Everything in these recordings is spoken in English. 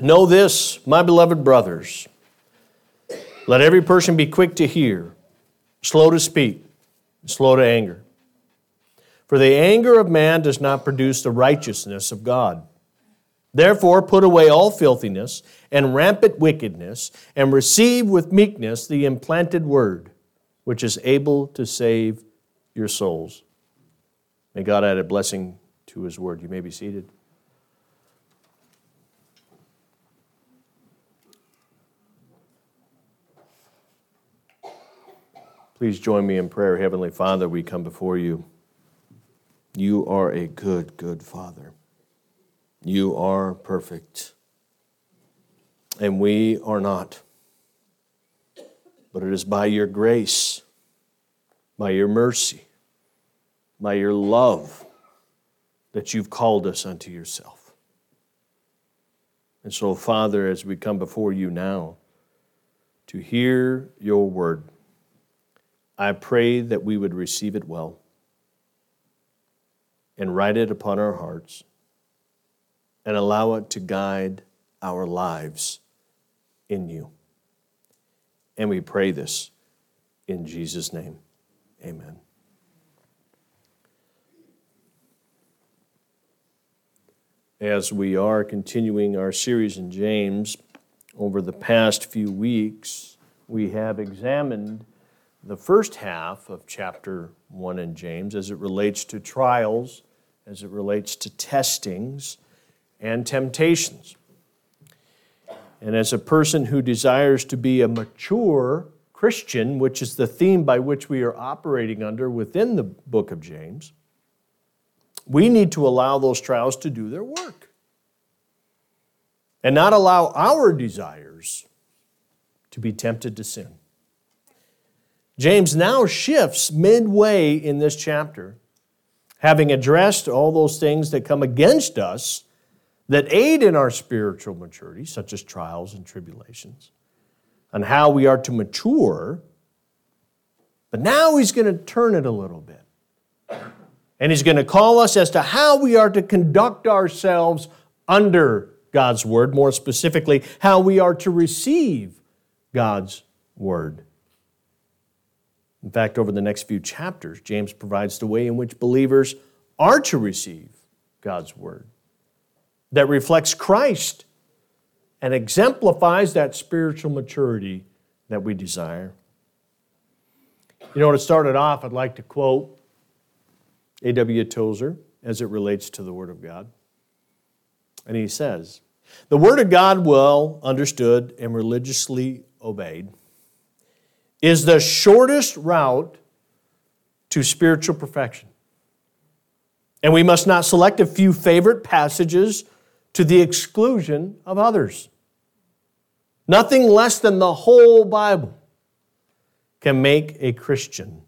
Know this, my beloved brothers. Let every person be quick to hear, slow to speak, slow to anger. For the anger of man does not produce the righteousness of God. Therefore, put away all filthiness and rampant wickedness, and receive with meekness the implanted word, which is able to save your souls. May God add a blessing to his word. You may be seated. Please join me in prayer. Heavenly Father, we come before you. You are a good, good Father. You are perfect. And we are not. But it is by your grace, by your mercy, by your love that you've called us unto yourself. And so, Father, as we come before you now to hear your word, I pray that we would receive it well and write it upon our hearts and allow it to guide our lives in you. And we pray this in Jesus' name. Amen. As we are continuing our series in James, over the past few weeks, we have examined the first half of chapter 1 in James as it relates to trials, as it relates to testings and temptations. And as a person who desires to be a mature Christian, which is the theme by which we are operating under within the book of James, we need to allow those trials to do their work and not allow our desires to be tempted to sin. James now shifts midway in this chapter, having addressed all those things that come against us that aid in our spiritual maturity, such as trials and tribulations, and how we are to mature. But now he's going to turn it a little bit. And he's going to call us as to how we are to conduct ourselves under God's word, more specifically, how we are to receive God's word. In fact, over the next few chapters, James provides the way in which believers are to receive God's word that reflects Christ and exemplifies that spiritual maturity that we desire. You know, to start it off, I'd like to quote A.W. Tozer as it relates to the Word of God. And he says, The Word of God, well understood and religiously obeyed, is the shortest route to spiritual perfection. And we must not select a few favorite passages to the exclusion of others. Nothing less than the whole Bible can make a Christian.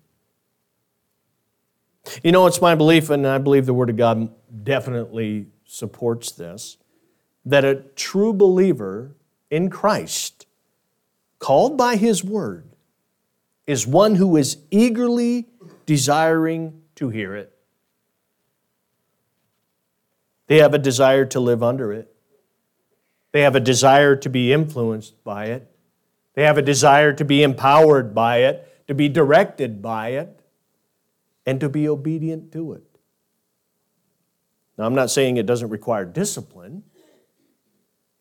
You know, it's my belief, and I believe the Word of God definitely supports this, that a true believer in Christ, called by His Word, is one who is eagerly desiring to hear it. They have a desire to live under it. They have a desire to be influenced by it. They have a desire to be empowered by it, to be directed by it, and to be obedient to it. Now, I'm not saying it doesn't require discipline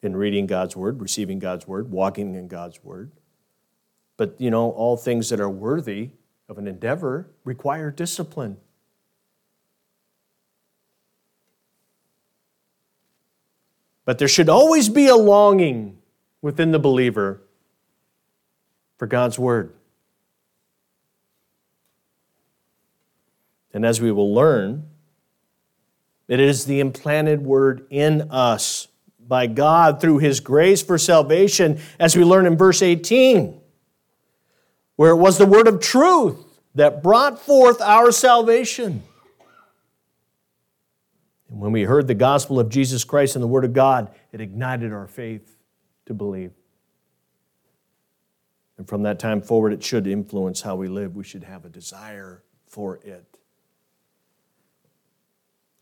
in reading God's Word, receiving God's Word, walking in God's Word. But, you know, all things that are worthy of an endeavor require discipline. But there should always be a longing within the believer for God's Word. And as we will learn, it is the implanted Word in us by God through His grace for salvation, as we learn in verse 18 where it was the word of truth that brought forth our salvation. And when we heard the gospel of Jesus Christ and the word of God, it ignited our faith to believe. And from that time forward, it should influence how we live. We should have a desire for it.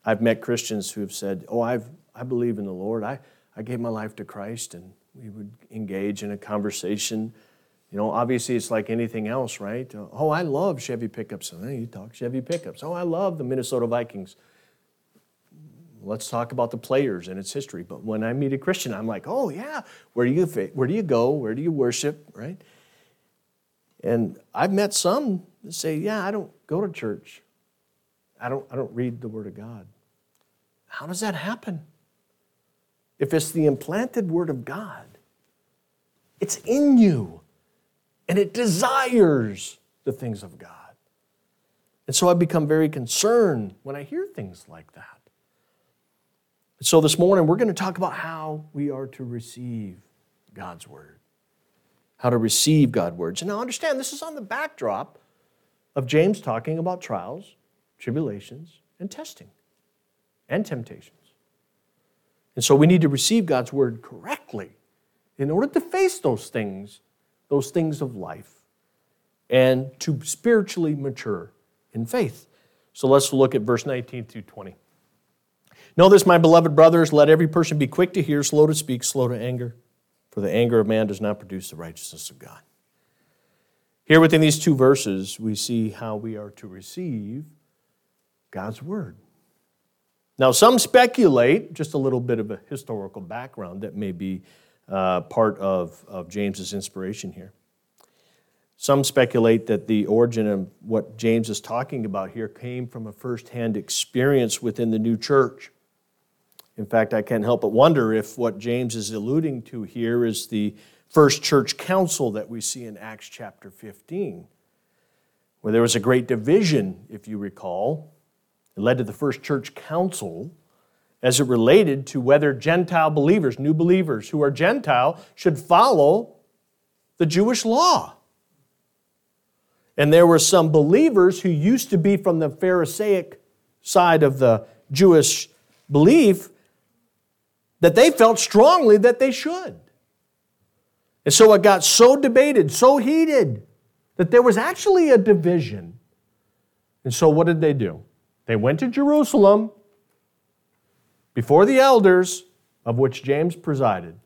I've met Christians who have said, Oh, I've, I believe in the Lord. I, I gave my life to Christ, and we would engage in a conversation. You know, obviously it's like anything else, right? Uh, oh, I love Chevy pickups. Oh, you talk Chevy pickups. Oh, I love the Minnesota Vikings. Let's talk about the players and its history. But when I meet a Christian, I'm like, oh yeah, where do you where do you go? Where do you worship? Right? And I've met some that say, yeah, I don't go to church. I don't, I don't read the Word of God. How does that happen? If it's the implanted Word of God, it's in you and it desires the things of God. And so I become very concerned when I hear things like that. So this morning, we're going to talk about how we are to receive God's Word, how to receive God's words. And now understand, this is on the backdrop of James talking about trials, tribulations, and testing, and temptations. And so we need to receive God's Word correctly in order to face those things, those things of life, and to spiritually mature in faith. So let's look at verse 19 through 20. Know this, my beloved brothers, let every person be quick to hear, slow to speak, slow to anger, for the anger of man does not produce the righteousness of God. Here within these two verses, we see how we are to receive God's word. Now, some speculate, just a little bit of a historical background that may be uh, part of, of James's inspiration here. Some speculate that the origin of what James is talking about here came from a firsthand experience within the new church. In fact, I can't help but wonder if what James is alluding to here is the first church council that we see in Acts chapter 15, where there was a great division, if you recall. It led to the first church council as it related to whether Gentile believers, new believers who are Gentile, should follow the Jewish law. And there were some believers who used to be from the Pharisaic side of the Jewish belief that they felt strongly that they should. And so it got so debated, so heated, that there was actually a division. And so what did they do? They went to Jerusalem before the elders, of which James presided,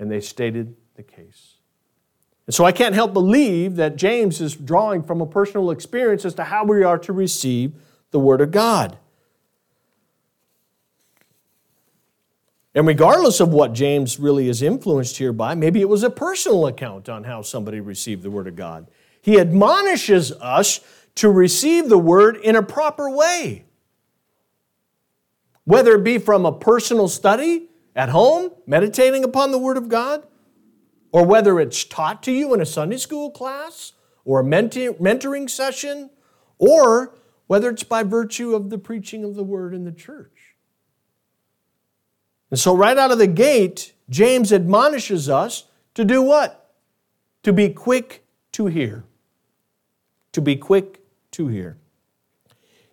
and they stated the case. And so I can't help believe that James is drawing from a personal experience as to how we are to receive the Word of God. And regardless of what James really is influenced here by, maybe it was a personal account on how somebody received the Word of God. He admonishes us to receive the Word in a proper way. Whether it be from a personal study at home, meditating upon the Word of God, or whether it's taught to you in a Sunday school class or a mentoring session, or whether it's by virtue of the preaching of the Word in the church. And so, right out of the gate, James admonishes us to do what? To be quick to hear. To be quick to hear.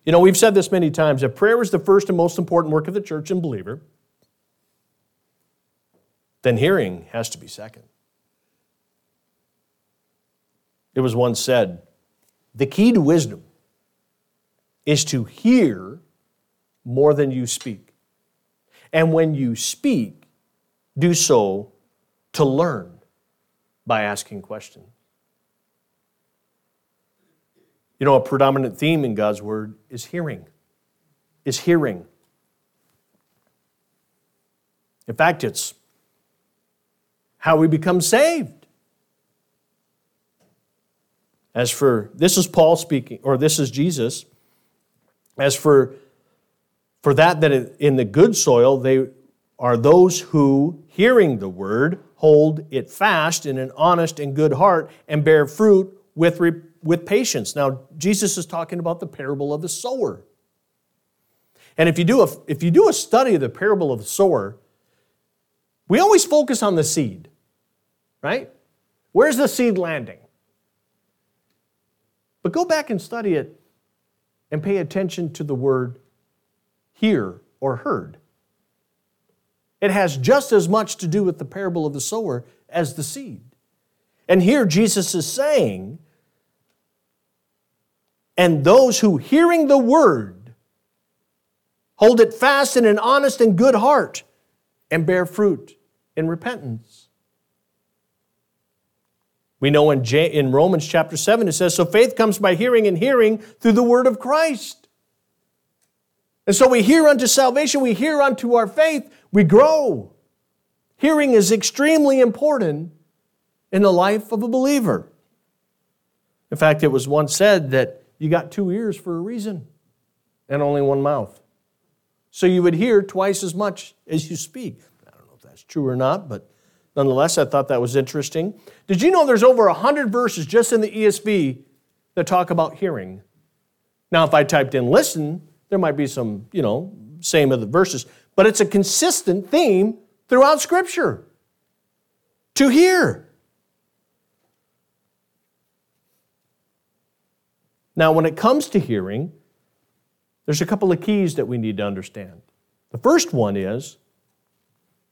You know, we've said this many times that prayer is the first and most important work of the church and believer. Then hearing has to be second. It was once said the key to wisdom is to hear more than you speak. And when you speak, do so to learn by asking questions. You know, a predominant theme in God's Word is hearing, is hearing. In fact, it's how we become saved. As for, this is Paul speaking, or this is Jesus. As for for that that in the good soil they are those who, hearing the word, hold it fast in an honest and good heart and bear fruit with, with patience. Now, Jesus is talking about the parable of the sower. And if you, do a, if you do a study of the parable of the sower, we always focus on the seed, right? Where's the seed landing? But go back and study it and pay attention to the word hear, or heard. It has just as much to do with the parable of the sower as the seed. And here Jesus is saying, and those who hearing the word hold it fast in an honest and good heart and bear fruit in repentance. We know in, J- in Romans chapter 7 it says, So faith comes by hearing, and hearing through the word of Christ. And so we hear unto salvation, we hear unto our faith, we grow. Hearing is extremely important in the life of a believer. In fact, it was once said that you got two ears for a reason and only one mouth. So you would hear twice as much as you speak. I don't know if that's true or not, but nonetheless, I thought that was interesting. Did you know there's over 100 verses just in the ESV that talk about hearing? Now, if I typed in listen, there might be some, you know, same of the verses, but it's a consistent theme throughout Scripture to hear. Now, when it comes to hearing, there's a couple of keys that we need to understand. The first one is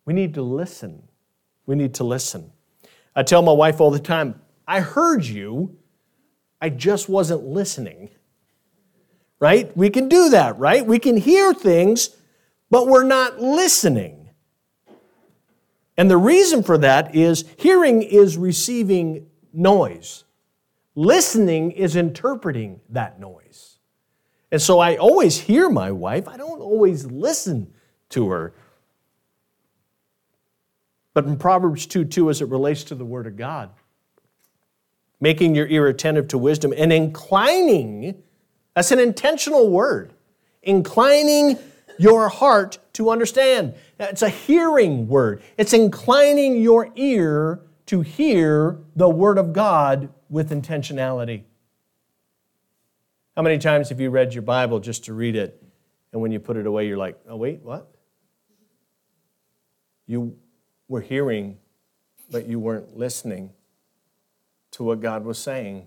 we need to listen. We need to listen. I tell my wife all the time, I heard you, I just wasn't listening. Right? We can do that, right? We can hear things, but we're not listening. And the reason for that is hearing is receiving noise. Listening is interpreting that noise. And so I always hear my wife, I don't always listen to her. But in Proverbs 2 2, as it relates to the Word of God, making your ear attentive to wisdom and inclining, that's an intentional word, inclining your heart to understand. It's a hearing word, it's inclining your ear to hear the Word of God with intentionality. How many times have you read your Bible just to read it, and when you put it away, you're like, oh, wait, what? You were hearing, but you weren't listening to what God was saying.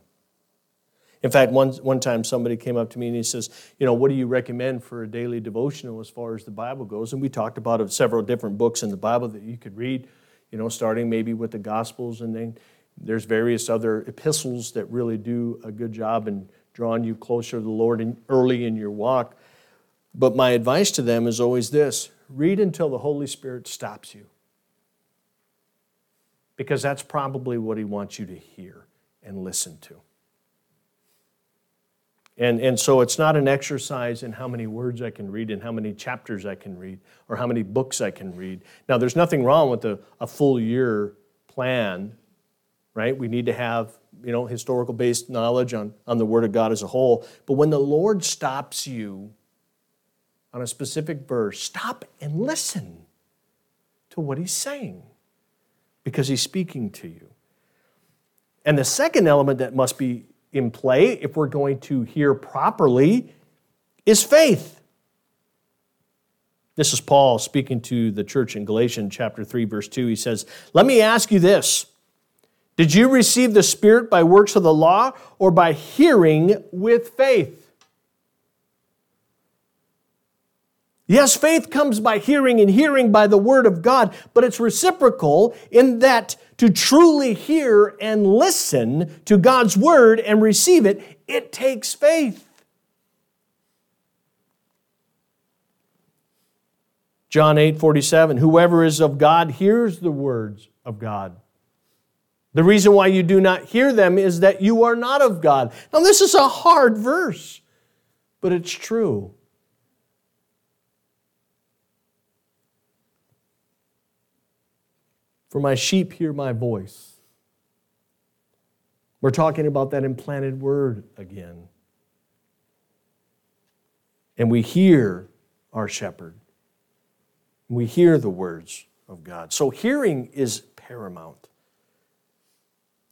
In fact, one, one time somebody came up to me and he says, You know, what do you recommend for a daily devotional as far as the Bible goes? And we talked about several different books in the Bible that you could read, you know, starting maybe with the Gospels and then there's various other epistles that really do a good job in drawing you closer to the Lord in, early in your walk. But my advice to them is always this read until the Holy Spirit stops you. Because that's probably what He wants you to hear and listen to. And, and so it's not an exercise in how many words I can read and how many chapters I can read or how many books I can read. Now, there's nothing wrong with a, a full year plan right? We need to have, you know, historical based knowledge on, on the Word of God as a whole. But when the Lord stops you on a specific verse, stop and listen to what He's saying because He's speaking to you. And the second element that must be in play if we're going to hear properly is faith. This is Paul speaking to the church in Galatians chapter 3 verse 2. He says, "Let me ask you this, did you receive the Spirit by works of the law or by hearing with faith? Yes, faith comes by hearing and hearing by the Word of God, but it's reciprocal in that to truly hear and listen to God's Word and receive it, it takes faith. John 8 47, whoever is of God hears the words of God. The reason why you do not hear them is that you are not of God. Now, this is a hard verse, but it's true. For my sheep hear my voice. We're talking about that implanted word again. And we hear our shepherd. We hear the words of God. So hearing is paramount.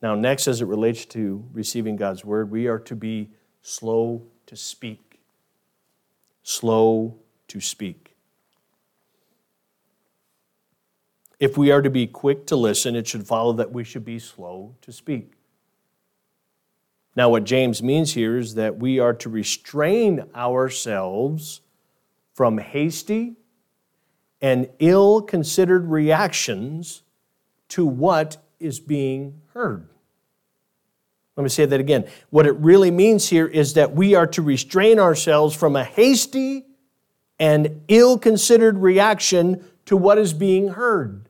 Now, next, as it relates to receiving God's word, we are to be slow to speak. Slow to speak. If we are to be quick to listen, it should follow that we should be slow to speak. Now, what James means here is that we are to restrain ourselves from hasty and ill considered reactions to what is being heard. Let me say that again. What it really means here is that we are to restrain ourselves from a hasty and ill considered reaction to what is being heard.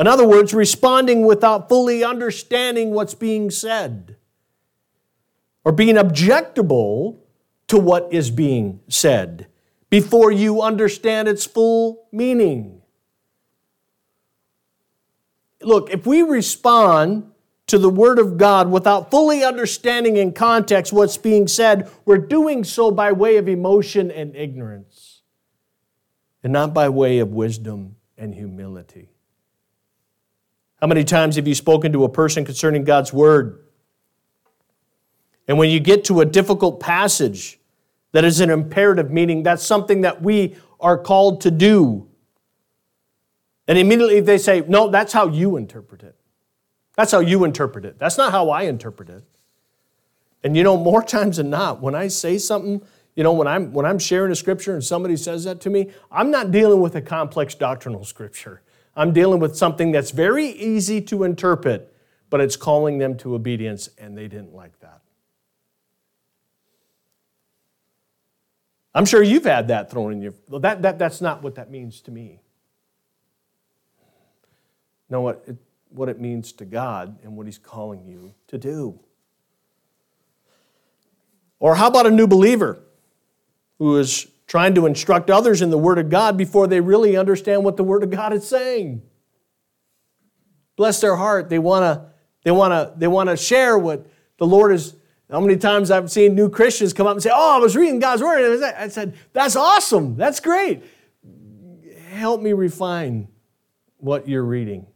In other words, responding without fully understanding what's being said or being objectable to what is being said before you understand its full meaning. Look, if we respond to the Word of God without fully understanding in context what's being said, we're doing so by way of emotion and ignorance, and not by way of wisdom and humility. How many times have you spoken to a person concerning God's Word? And when you get to a difficult passage that is an imperative, meaning that's something that we are called to do, and immediately they say, No, that's how you interpret it. That's how you interpret it. That's not how I interpret it. And you know, more times than not, when I say something, you know, when I'm when I'm sharing a scripture and somebody says that to me, I'm not dealing with a complex doctrinal scripture. I'm dealing with something that's very easy to interpret, but it's calling them to obedience, and they didn't like that. I'm sure you've had that thrown in your that, that that's not what that means to me. Know what it, what it means to God and what He's calling you to do. Or how about a new believer who is trying to instruct others in the Word of God before they really understand what the Word of God is saying. Bless their heart. They want to they want to they want to share what the Lord is how many times I've seen new Christians come up and say, "Oh, I was reading God's word." And I said, "That's awesome. That's great. Help me refine what you're reading."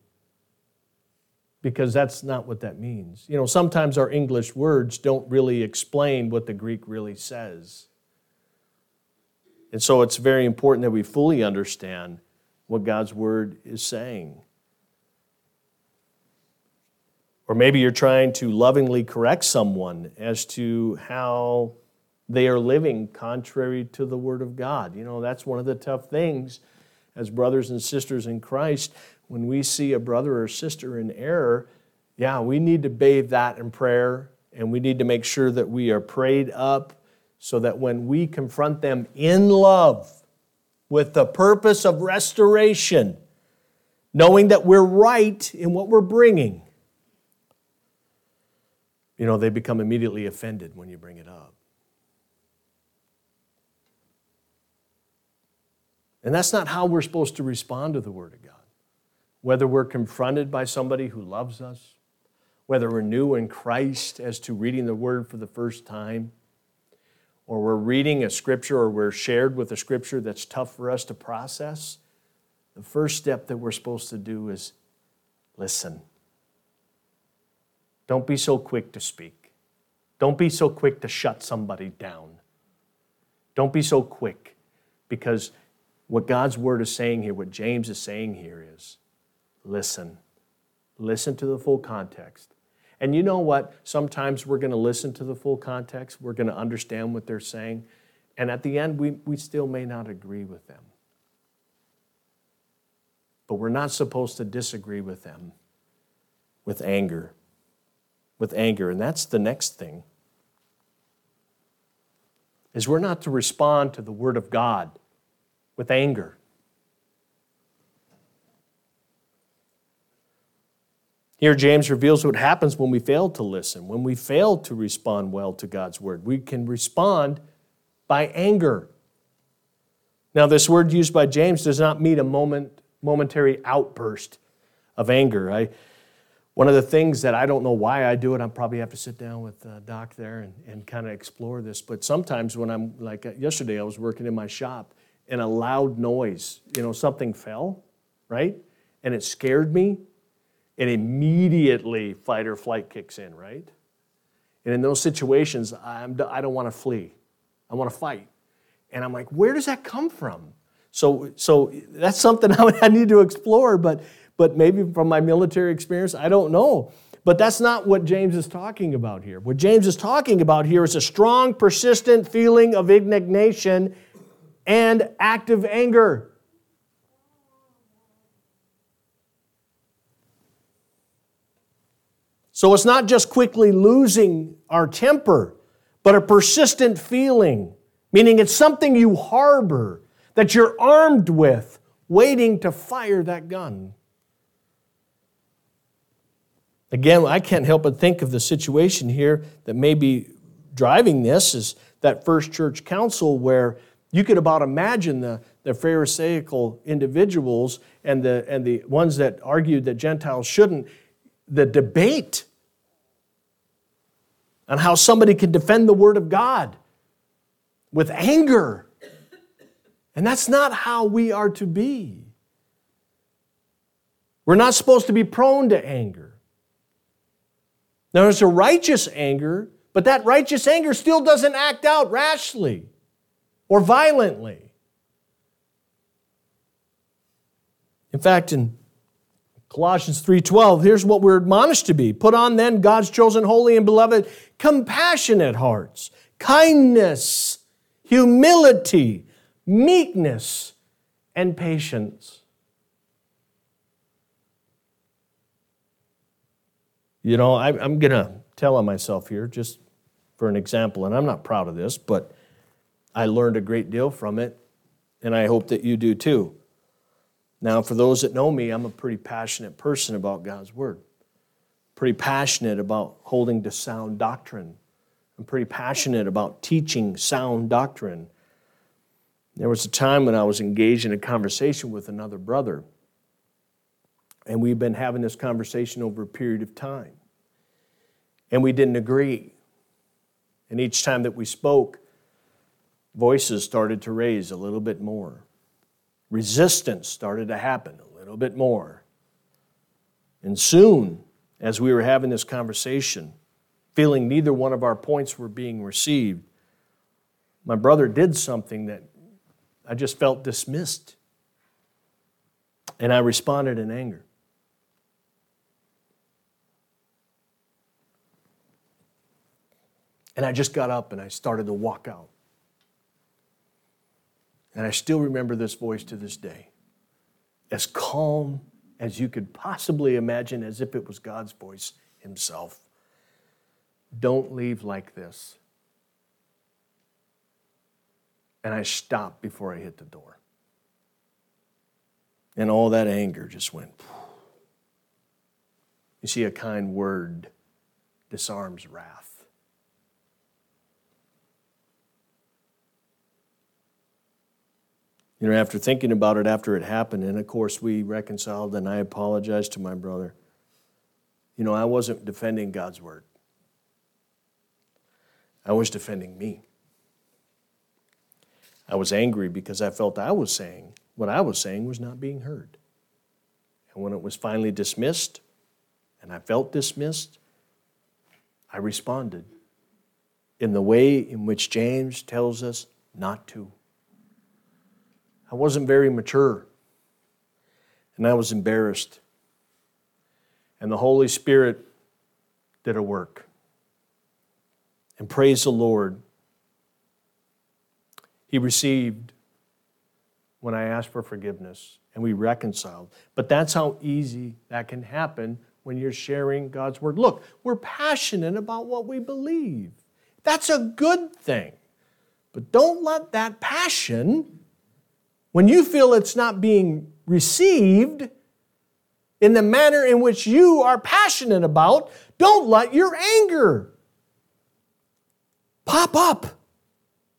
Because that's not what that means. You know, sometimes our English words don't really explain what the Greek really says. And so it's very important that we fully understand what God's word is saying. Or maybe you're trying to lovingly correct someone as to how they are living contrary to the Word of God. You know, that's one of the tough things as brothers and sisters in Christ. When we see a brother or sister in error, yeah, we need to bathe that in prayer and we need to make sure that we are prayed up so that when we confront them in love with the purpose of restoration, knowing that we're right in what we're bringing, you know, they become immediately offended when you bring it up. And that's not how we're supposed to respond to the Word of God. Whether we're confronted by somebody who loves us, whether we're new in Christ as to reading the Word for the first time, or we're reading a scripture or we're shared with a scripture that's tough for us to process, the first step that we're supposed to do is listen. Don't be so quick to speak. Don't be so quick to shut somebody down. Don't be so quick because what God's word is saying here, what James is saying here is listen. Listen to the full context. And you know what? Sometimes we're going to listen to the full context, we're going to understand what they're saying, and at the end, we, we still may not agree with them. But we're not supposed to disagree with them with anger. With anger. And that's the next thing. Is we're not to respond to the word of God with anger. Here, James reveals what happens when we fail to listen, when we fail to respond well to God's word. We can respond by anger. Now, this word used by James does not mean a moment, momentary outburst of anger. I, one of the things that I don't know why I do it, I probably have to sit down with uh, Doc there and, and kind of explore this. But sometimes when I'm, like uh, yesterday, I was working in my shop and a loud noise, you know, something fell, right? And it scared me and immediately fight or flight kicks in, right? And in those situations, I'm, I don't want to flee. I want to fight. And I'm like, where does that come from? So, so that's something I need to explore, but, but maybe from my military experience, I don't know. But that's not what James is talking about here. What James is talking about here is a strong, persistent feeling of indignation and active anger. So it's not just quickly losing our temper, but a persistent feeling, meaning it's something you harbor, that you're armed with waiting to fire that gun. Again, I can't help but think of the situation here that may be driving this is that first church council where you could about imagine the, the Pharisaical individuals and the, and the ones that argued that Gentiles shouldn't, the debate on how somebody can defend the Word of God with anger. And that's not how we are to be. We're not supposed to be prone to anger. Now, there's a righteous anger, but that righteous anger still doesn't act out rashly or violently. In fact, in Colossians 3:12, here's what we're admonished to be. Put on then God's chosen holy and beloved compassionate hearts, kindness, humility, meekness, and patience. You know, I, am going to tell on myself here just for an example, and I'm not proud of this, but I learned a great deal from it, and I hope that you do too. Now, for those that know me, I'm a pretty passionate person about God's Word, pretty passionate about holding to sound doctrine. I'm pretty passionate about teaching sound doctrine. There was a time when I was engaged in a conversation with another brother, and we've been having this conversation over a period of time. And we didn't agree. And each time that we spoke, voices started to raise a little bit more. Resistance started to happen a little bit more. And soon, as we were having this conversation, feeling neither one of our points were being received, my brother did something that I just felt dismissed. And I responded in anger. And I just got up and I started to walk out. And I still remember this voice to this day, as calm as you could possibly imagine, as if it was God's voice Himself. Don't leave like this. And I stopped before I hit the door. And all that anger just went. You see, a kind word disarms wrath. You know, after thinking about it after it happened, and of course we reconciled and I apologized to my brother. You know, I wasn't defending God's word, I was defending me. I was angry because I felt I was saying what I was saying was not being heard. And when it was finally dismissed, and I felt dismissed, I responded in the way in which James tells us not to. I wasn't very mature, and I was embarrassed. And the Holy Spirit did a work. And praise the Lord, He received when I asked for forgiveness and we reconciled. But that's how easy that can happen when you're sharing God's Word. Look, we're passionate about what we believe. That's a good thing. But don't let that passion when you feel it's not being received in the manner in which you are passionate about, don't let your anger pop up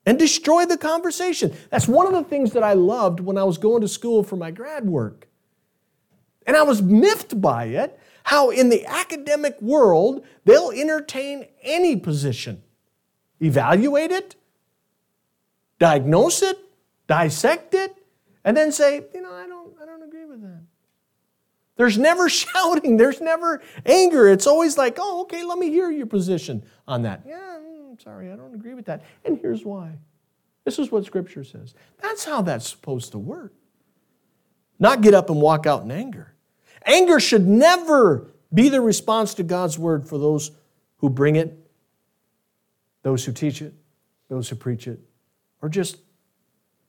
and destroy the conversation. That's one of the things that I loved when I was going to school for my grad work. And I was miffed by it how in the academic world they'll entertain any position, evaluate it, diagnose it, dissect it, and then say, you know, I don't, I don't agree with that. There's never shouting, there's never anger. It's always like, oh, okay, let me hear your position on that. Yeah, I'm mm, sorry, I don't agree with that. And here's why. This is what Scripture says. That's how that's supposed to work. Not get up and walk out in anger. Anger should never be the response to God's word for those who bring it, those who teach it, those who preach it, or just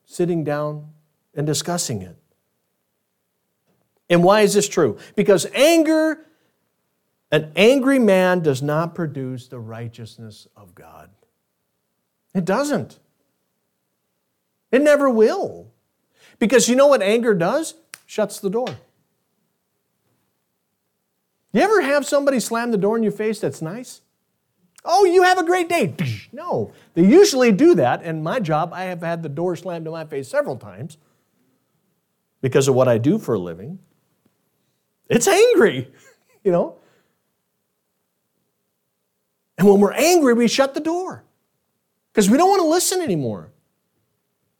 sitting down and discussing it. And why is this true? Because anger, an angry man does not produce the righteousness of God. It doesn't. It never will. Because you know what anger does? Shuts the door. You ever have somebody slam the door in your face that's nice? Oh, you have a great day. No, they usually do that. And my job, I have had the door slammed in my face several times because of what I do for a living. It's angry, you know. And when we're angry, we shut the door because we don't want to listen anymore.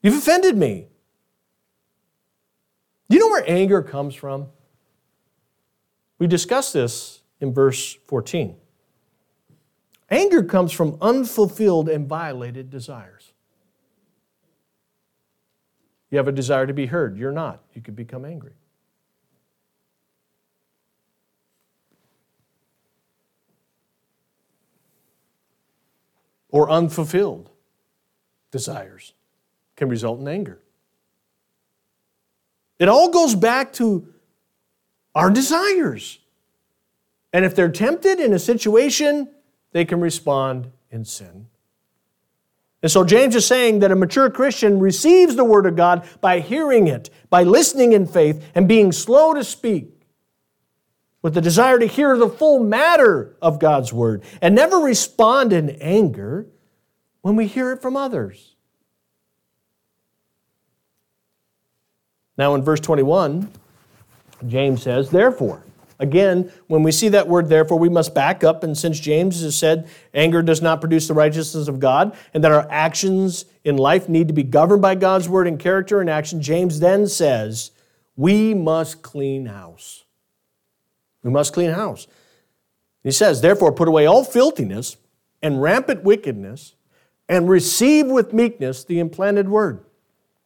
You've offended me. You know where anger comes from? We discussed this in verse 14. Anger comes from unfulfilled and violated desires. You have a desire to be heard, you're not. You could become angry. Or unfulfilled desires can result in anger. It all goes back to our desires. And if they're tempted in a situation, they can respond in sin. And so James is saying that a mature Christian receives the Word of God by hearing it, by listening in faith, and being slow to speak, with the desire to hear the full matter of God's Word, and never respond in anger when we hear it from others. Now, in verse 21, James says, Therefore, again, when we see that word therefore, we must back up. And since James has said anger does not produce the righteousness of God, and that our actions in life need to be governed by God's word and character and action, James then says, We must clean house. We must clean house. He says, Therefore, put away all filthiness and rampant wickedness, and receive with meekness the implanted word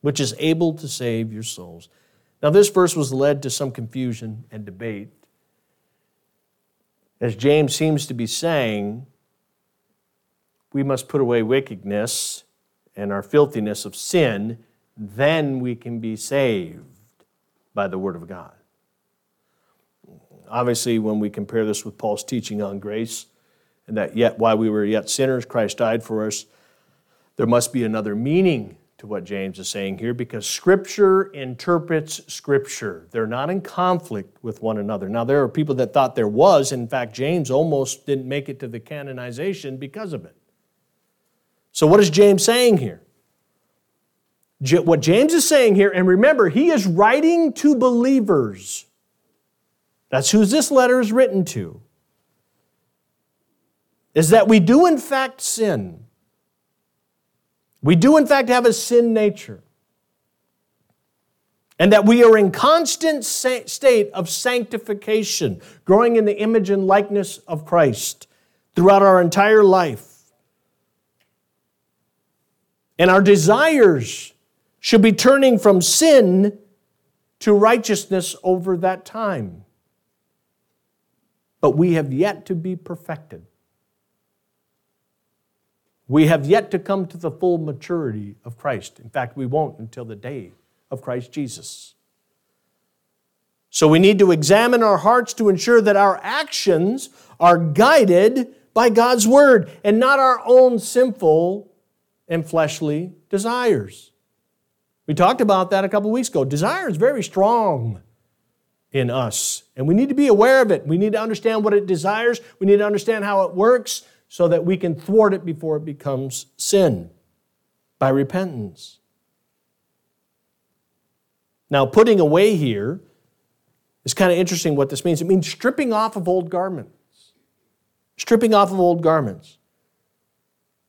which is able to save your souls. Now, this verse was led to some confusion and debate. As James seems to be saying, we must put away wickedness and our filthiness of sin, then we can be saved by the Word of God. Obviously, when we compare this with Paul's teaching on grace, and that yet while we were yet sinners, Christ died for us, there must be another meaning to what James is saying here because Scripture interprets Scripture. They're not in conflict with one another. Now, there are people that thought there was. In fact, James almost didn't make it to the canonization because of it. So, what is James saying here? What James is saying here, and remember, he is writing to believers. That's who this letter is written to. Is that we do, in fact, sin. We do, in fact, have a sin nature. And that we are in constant state of sanctification, growing in the image and likeness of Christ throughout our entire life. And our desires should be turning from sin to righteousness over that time. But we have yet to be perfected. We have yet to come to the full maturity of Christ. In fact, we won't until the day of Christ Jesus. So we need to examine our hearts to ensure that our actions are guided by God's word and not our own sinful and fleshly desires. We talked about that a couple weeks ago. Desire is very strong in us, and we need to be aware of it. We need to understand what it desires, we need to understand how it works, so that we can thwart it before it becomes sin by repentance. Now, putting away here is kind of interesting what this means. It means stripping off of old garments. Stripping off of old garments.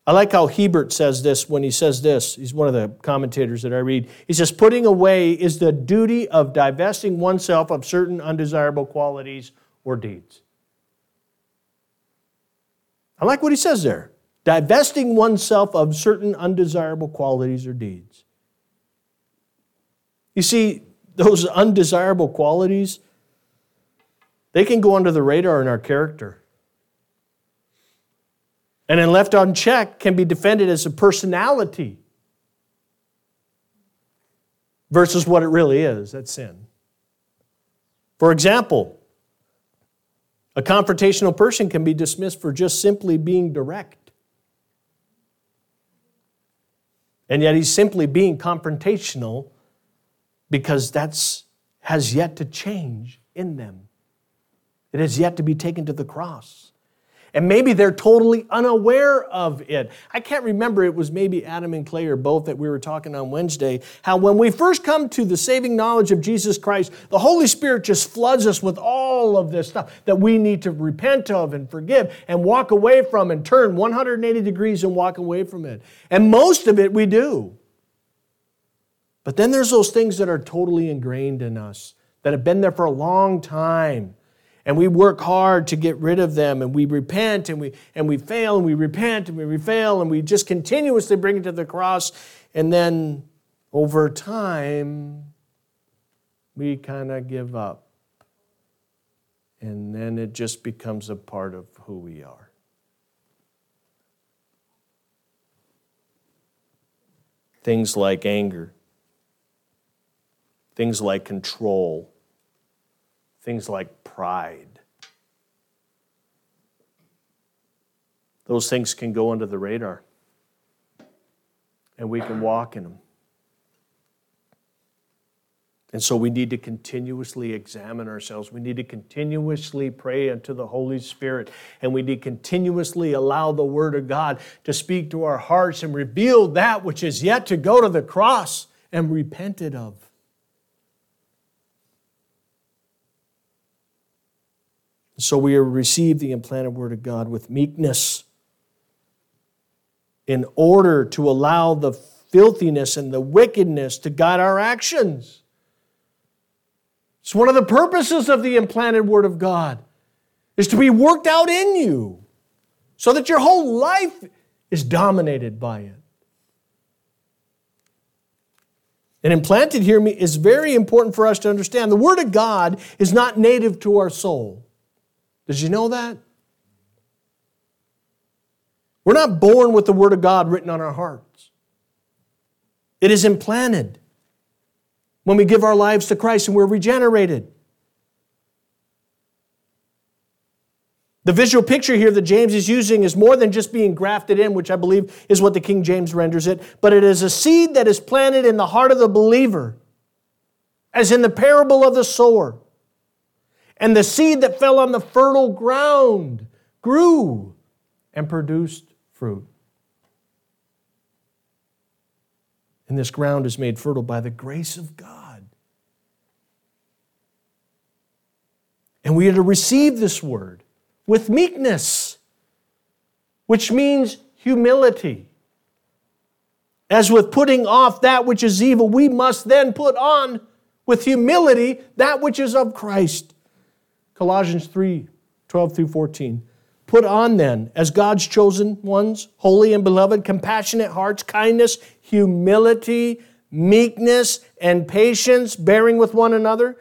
I like how Hiebert says this when he says this. He's one of the commentators that I read. He says, Putting away is the duty of divesting oneself of certain undesirable qualities or deeds. I like what he says there divesting oneself of certain undesirable qualities or deeds. You see, those undesirable qualities, they can go under the radar in our character. And then left unchecked, can be defended as a personality versus what it really is that's sin. For example, a confrontational person can be dismissed for just simply being direct. And yet he's simply being confrontational because that's has yet to change in them. It has yet to be taken to the cross. And maybe they're totally unaware of it. I can't remember, it was maybe Adam and Clay or both that we were talking on Wednesday, how when we first come to the saving knowledge of Jesus Christ, the Holy Spirit just floods us with all of this stuff that we need to repent of and forgive and walk away from and turn 180 degrees and walk away from it. And most of it we do. But then there's those things that are totally ingrained in us that have been there for a long time and we work hard to get rid of them and we repent and we and we fail and we repent and we fail and we just continuously bring it to the cross. And then over time we kind of give up. And then it just becomes a part of who we are. Things like anger. Things like control things like pride. Those things can go under the radar, and we can walk in them. And so we need to continuously examine ourselves. We need to continuously pray unto the Holy Spirit. And we need to continuously allow the Word of God to speak to our hearts and reveal that which is yet to go to the cross and repented of. So we receive the implanted word of God with meekness in order to allow the filthiness and the wickedness to guide our actions. It's one of the purposes of the implanted word of God is to be worked out in you so that your whole life is dominated by it. And implanted here is very important for us to understand. The Word of God is not native to our soul. Did you know that? We're not born with the Word of God written on our hearts. It is implanted when we give our lives to Christ and we're regenerated. The visual picture here that James is using is more than just being grafted in, which I believe is what the King James renders it, but it is a seed that is planted in the heart of the believer, as in the parable of the sower. And the seed that fell on the fertile ground grew and produced fruit. And this ground is made fertile by the grace of God. And we are to receive this word with meekness, which means humility. As with putting off that which is evil, we must then put on with humility that which is of Christ. Colossians 3 12 through 14. Put on then, as God's chosen ones, holy and beloved, compassionate hearts, kindness, humility, meekness, and patience, bearing with one another.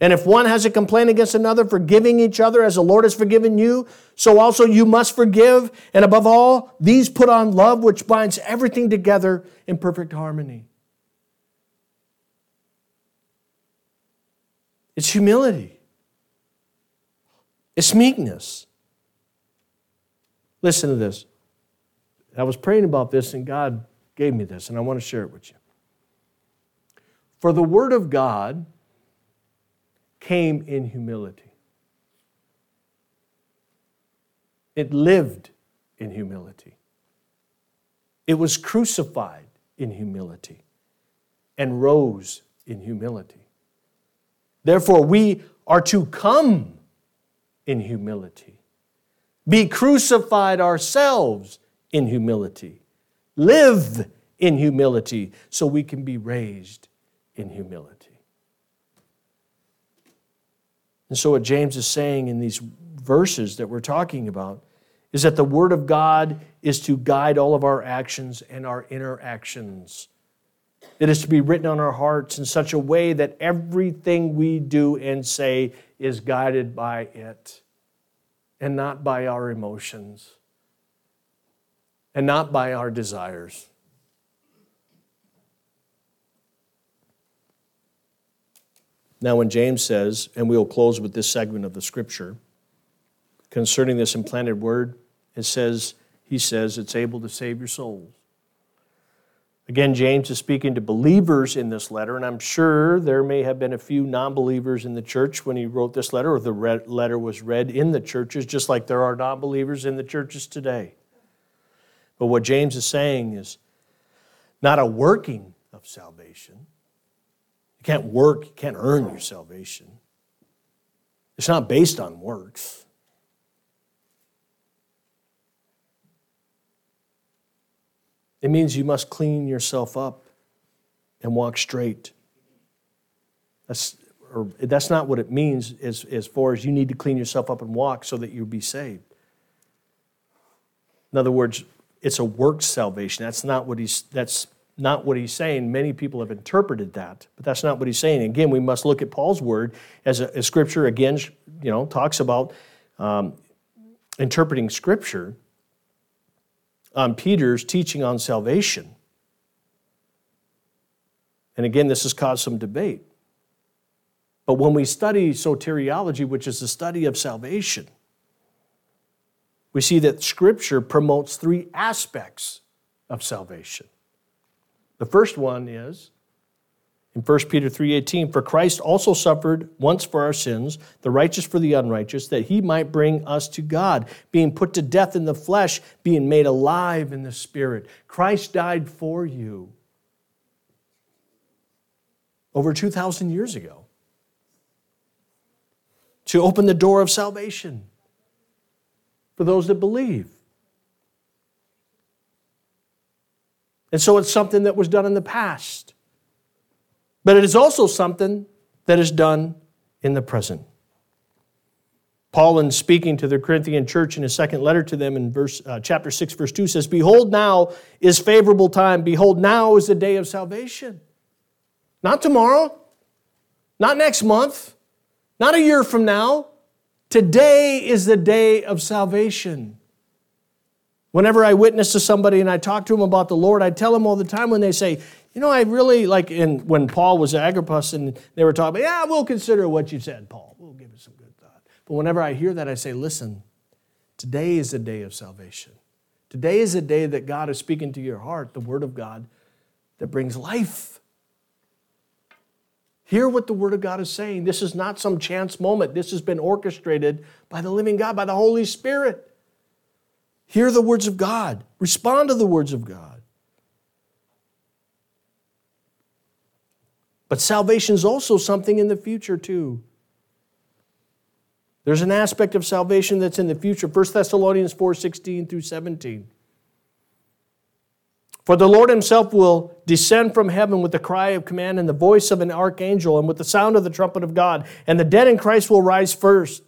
And if one has a complaint against another, forgiving each other as the Lord has forgiven you, so also you must forgive. And above all, these put on love, which binds everything together in perfect harmony. It's humility. It's meekness. Listen to this. I was praying about this, and God gave me this, and I want to share it with you. For the Word of God came in humility, it lived in humility, it was crucified in humility, and rose in humility. Therefore, we are to come in humility. Be crucified ourselves in humility. Live in humility so we can be raised in humility. And so, what James is saying in these verses that we're talking about is that the Word of God is to guide all of our actions and our interactions. It is to be written on our hearts in such a way that everything we do and say is guided by it and not by our emotions and not by our desires. Now, when James says, and we'll close with this segment of the scripture concerning this implanted word, it says, he says, it's able to save your souls. Again, James is speaking to believers in this letter, and I'm sure there may have been a few non believers in the church when he wrote this letter, or the letter was read in the churches, just like there are non believers in the churches today. But what James is saying is not a working of salvation. You can't work, you can't earn your salvation. It's not based on works. It means you must clean yourself up and walk straight. That's, or that's not what it means as, as far as you need to clean yourself up and walk so that you'll be saved. In other words, it's a work salvation. That's not what he's that's not what he's saying. Many people have interpreted that, but that's not what he's saying. Again, we must look at Paul's word as, a, as Scripture again, you know, talks about um, interpreting Scripture on Peter's teaching on salvation. And again, this has caused some debate. But when we study soteriology, which is the study of salvation, we see that Scripture promotes three aspects of salvation. The first one is in 1 Peter 3:18, for Christ also suffered once for our sins, the righteous for the unrighteous, that he might bring us to God, being put to death in the flesh, being made alive in the spirit. Christ died for you over 2000 years ago to open the door of salvation for those that believe. And so it's something that was done in the past. But it is also something that is done in the present. Paul, in speaking to the Corinthian church in his second letter to them in verse, uh, chapter 6, verse 2, says, Behold, now is favorable time. Behold, now is the day of salvation. Not tomorrow, not next month, not a year from now. Today is the day of salvation. Whenever I witness to somebody and I talk to them about the Lord, I tell them all the time when they say, you know, I really like in when Paul was at Agrippa's and they were talking, yeah, we'll consider what you said, Paul. We'll give it some good thought. But whenever I hear that, I say, listen, today is a day of salvation. Today is a day that God is speaking to your heart, the Word of God that brings life. Hear what the Word of God is saying. This is not some chance moment. This has been orchestrated by the living God, by the Holy Spirit. Hear the words of God, respond to the words of God. But salvation is also something in the future, too. There's an aspect of salvation that's in the future. 1 Thessalonians 4 16 through 17. For the Lord himself will descend from heaven with the cry of command and the voice of an archangel and with the sound of the trumpet of God, and the dead in Christ will rise first.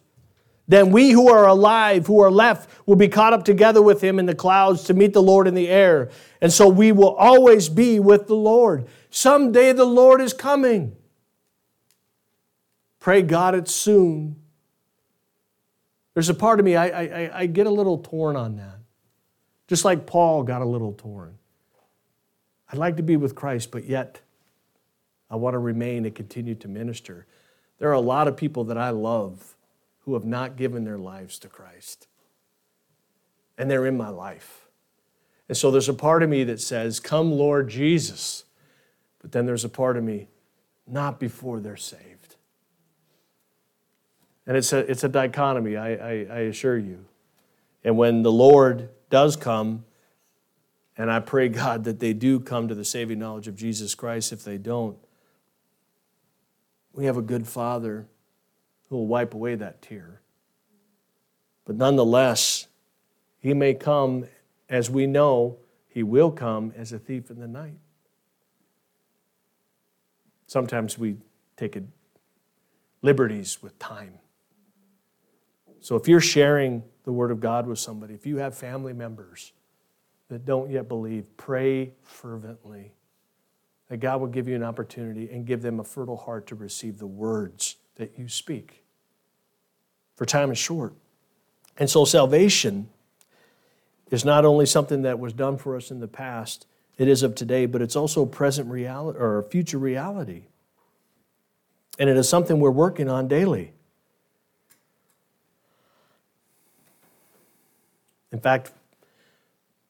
Then we who are alive, who are left, will be caught up together with him in the clouds to meet the Lord in the air. And so we will always be with the Lord. Someday the Lord is coming. Pray God it's soon. There's a part of me, I, I, I get a little torn on that. Just like Paul got a little torn. I'd like to be with Christ, but yet I want to remain and continue to minister. There are a lot of people that I love who have not given their lives to Christ. And they're in my life. And so there's a part of me that says, Come, Lord Jesus. But then there's a part of me, not before they're saved. And it's a, it's a dichotomy, I, I, I assure you. And when the Lord does come, and I pray, God, that they do come to the saving knowledge of Jesus Christ. If they don't, we have a good Father who will wipe away that tear. But nonetheless, he may come, as we know, he will come as a thief in the night. Sometimes we take liberties with time. So if you're sharing the Word of God with somebody, if you have family members that don't yet believe, pray fervently that God will give you an opportunity and give them a fertile heart to receive the words that you speak for time is short. And so salvation is not only something that was done for us in the past, it is of today, but it's also present reality or future reality. And it is something we're working on daily. In fact,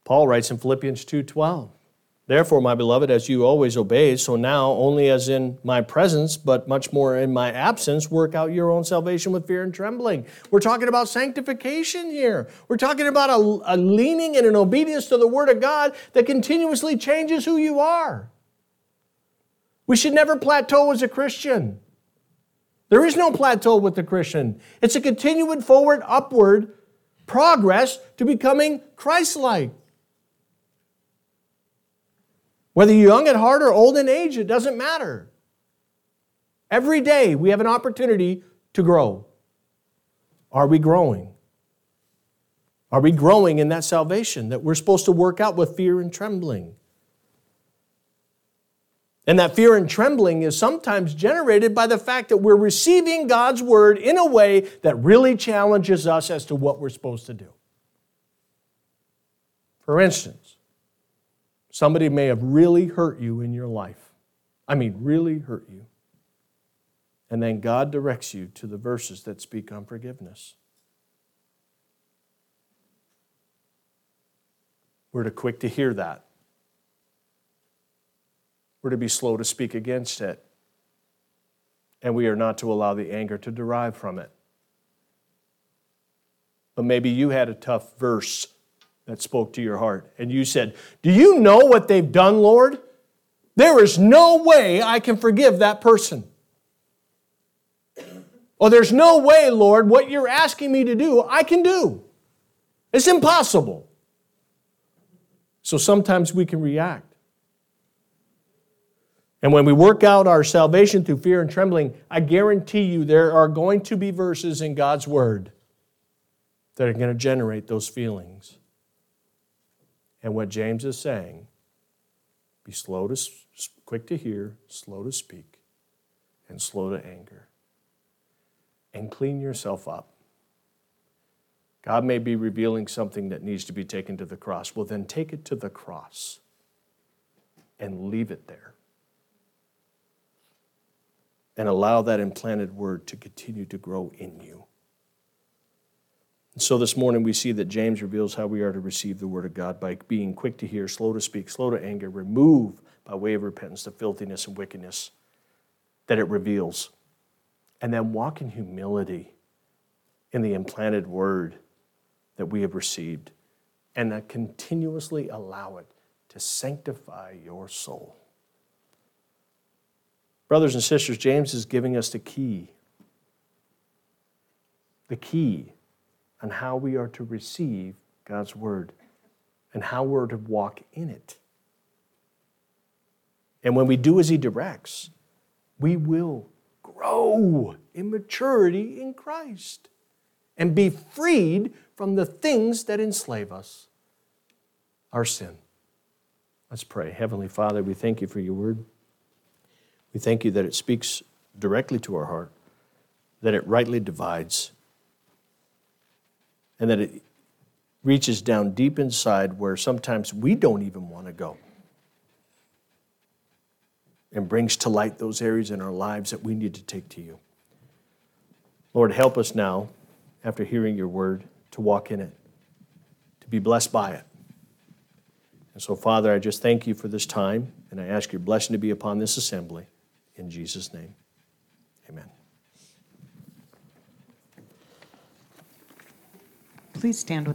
Paul writes in Philippians 2:12, Therefore, my beloved, as you always obey, so now, only as in my presence, but much more in my absence, work out your own salvation with fear and trembling. We're talking about sanctification here. We're talking about a, a leaning and an obedience to the Word of God that continuously changes who you are. We should never plateau as a Christian. There is no plateau with the Christian, it's a continuing forward, upward progress to becoming Christ like. Whether you're young at heart or old in age, it doesn't matter. Every day we have an opportunity to grow. Are we growing? Are we growing in that salvation that we're supposed to work out with fear and trembling? And that fear and trembling is sometimes generated by the fact that we're receiving God's word in a way that really challenges us as to what we're supposed to do. For instance, Somebody may have really hurt you in your life. I mean, really hurt you. And then God directs you to the verses that speak on forgiveness. We're to quick to hear that. We're to be slow to speak against it. And we are not to allow the anger to derive from it. But maybe you had a tough verse that spoke to your heart. And you said, Do you know what they've done, Lord? There is no way I can forgive that person. Or there's no way, Lord, what you're asking me to do, I can do. It's impossible. So sometimes we can react. And when we work out our salvation through fear and trembling, I guarantee you there are going to be verses in God's Word that are going to generate those feelings. And what James is saying, be slow to quick to hear, slow to speak, and slow to anger. And clean yourself up. God may be revealing something that needs to be taken to the cross. Well, then take it to the cross and leave it there. And allow that implanted word to continue to grow in you. And so this morning we see that James reveals how we are to receive the word of God by being quick to hear, slow to speak, slow to anger, remove by way of repentance the filthiness and wickedness that it reveals. And then walk in humility in the implanted word that we have received and continuously allow it to sanctify your soul. Brothers and sisters, James is giving us the key. The key on how we are to receive God's word and how we're to walk in it. And when we do as He directs, we will grow in maturity in Christ and be freed from the things that enslave us our sin. Let's pray. Heavenly Father, we thank you for your word. We thank you that it speaks directly to our heart, that it rightly divides and that it reaches down deep inside where sometimes we don't even want to go and brings to light those areas in our lives that we need to take to you. Lord, help us now, after hearing your word, to walk in it, to be blessed by it. And so, Father, I just thank you for this time, and I ask your blessing to be upon this assembly. In Jesus' name, amen. Please stand with